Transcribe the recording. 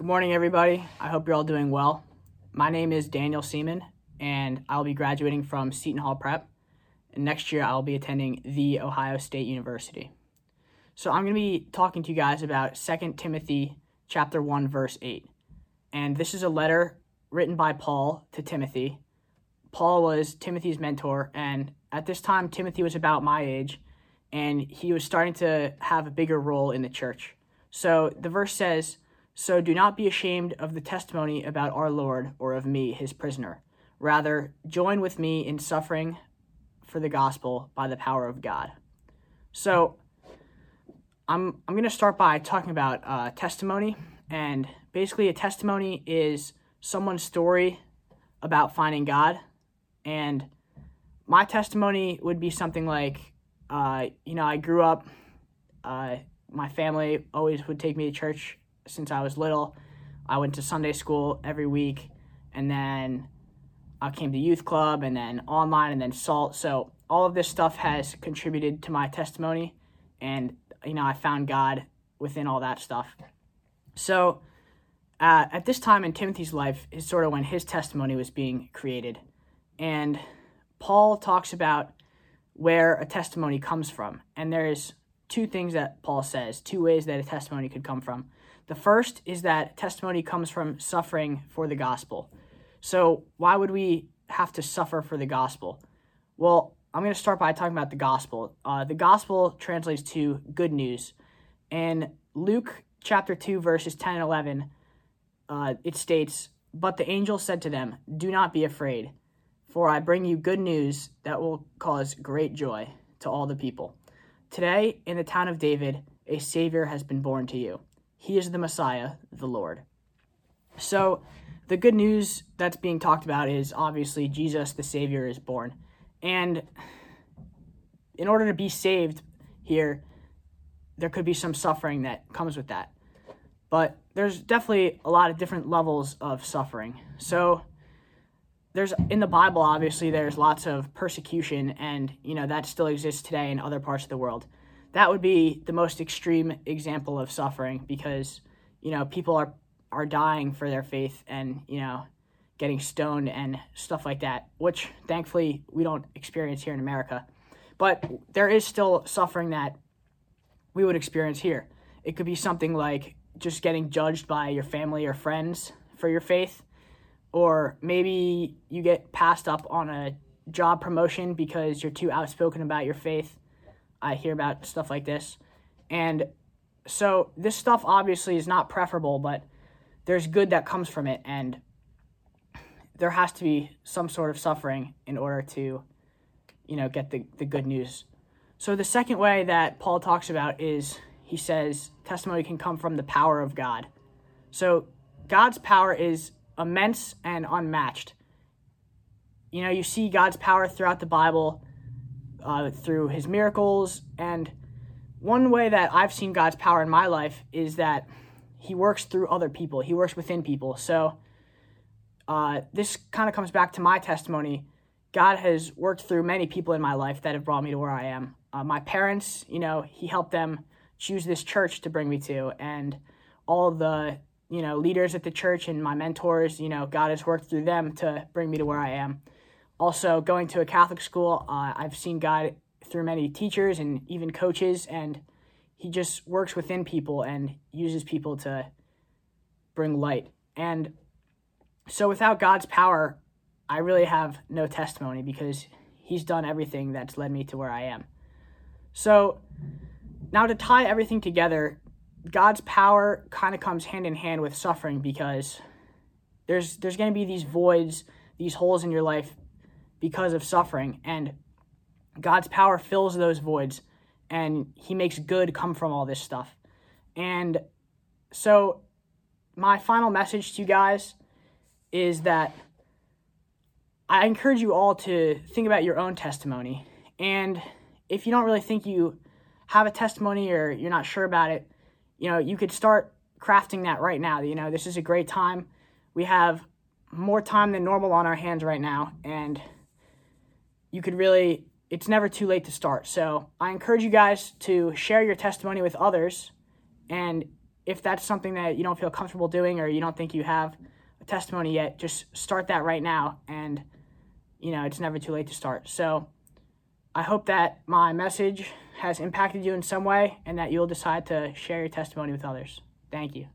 Good morning, everybody. I hope you're all doing well. My name is Daniel Seaman, and I'll be graduating from Seton Hall Prep. And next year, I'll be attending The Ohio State University. So I'm going to be talking to you guys about 2 Timothy chapter 1 verse 8. And this is a letter written by Paul to Timothy. Paul was Timothy's mentor, and at this time, Timothy was about my age, and he was starting to have a bigger role in the church. So the verse says, So do not be ashamed of the testimony about our Lord or of me, his prisoner. Rather, join with me in suffering for the gospel by the power of God. So I'm, I'm going to start by talking about uh, testimony. And basically, a testimony is someone's story about finding God. And my testimony would be something like, uh, you know, I grew up, uh, my family always would take me to church since I was little. I went to Sunday school every week, and then I came to youth club, and then online, and then SALT. So all of this stuff has contributed to my testimony, and you know, I found God within all that stuff. So uh, at this time in Timothy's life is sort of when his testimony was being created. And Paul talks about where a testimony comes from. And there's two things that Paul says, two ways that a testimony could come from. The first is that testimony comes from suffering for the gospel. So, why would we have to suffer for the gospel? Well, I'm going to start by talking about the gospel. Uh, the gospel translates to good news. In Luke chapter 2, verses 10 and 11, uh, it states, But the angel said to them, Do not be afraid, for I bring you good news that will cause great joy to all the people. Today, in the town of David, a Savior has been born to you. He is the Messiah, the Lord. So, the good news that's being talked about is obviously Jesus, the Savior, is born. And in order to be saved here, there could be some suffering that comes with that. But there's definitely a lot of different levels of suffering. So there's in the Bible obviously there's lots of persecution and you know that still exists today in other parts of the world. That would be the most extreme example of suffering because you know people are are dying for their faith and you know getting stoned and stuff like that, which thankfully we don't experience here in America. But there is still suffering that we would experience here. It could be something like just getting judged by your family or friends for your faith, or maybe you get passed up on a job promotion because you're too outspoken about your faith. I hear about stuff like this. And so this stuff obviously is not preferable, but there's good that comes from it. And there has to be some sort of suffering in order to, you know, get the, the good news. So the second way that Paul talks about is he says testimony can come from the power of God. So God's power is immense and unmatched. You know, you see God's power throughout the Bible uh, through his miracles. And one way that I've seen God's power in my life is that he works through other people, he works within people. So, uh, this kind of comes back to my testimony. God has worked through many people in my life that have brought me to where I am. Uh, my parents, you know, He helped them choose this church to bring me to, and all the you know leaders at the church and my mentors, you know, God has worked through them to bring me to where I am. Also, going to a Catholic school, uh, I've seen God through many teachers and even coaches, and He just works within people and uses people to bring light. And so without God's power, I really have no testimony because He's done everything that's led me to where I am. So now to tie everything together, God's power kind of comes hand in hand with suffering because there's there's going to be these voids, these holes in your life because of suffering and God's power fills those voids and he makes good come from all this stuff. And so my final message to you guys is that I encourage you all to think about your own testimony. And if you don't really think you have a testimony or you're not sure about it, you know, you could start crafting that right now. You know, this is a great time. We have more time than normal on our hands right now. And you could really, it's never too late to start. So I encourage you guys to share your testimony with others. And if that's something that you don't feel comfortable doing or you don't think you have a testimony yet, just start that right now. And, you know, it's never too late to start. So I hope that my message has impacted you in some way and that you'll decide to share your testimony with others. Thank you.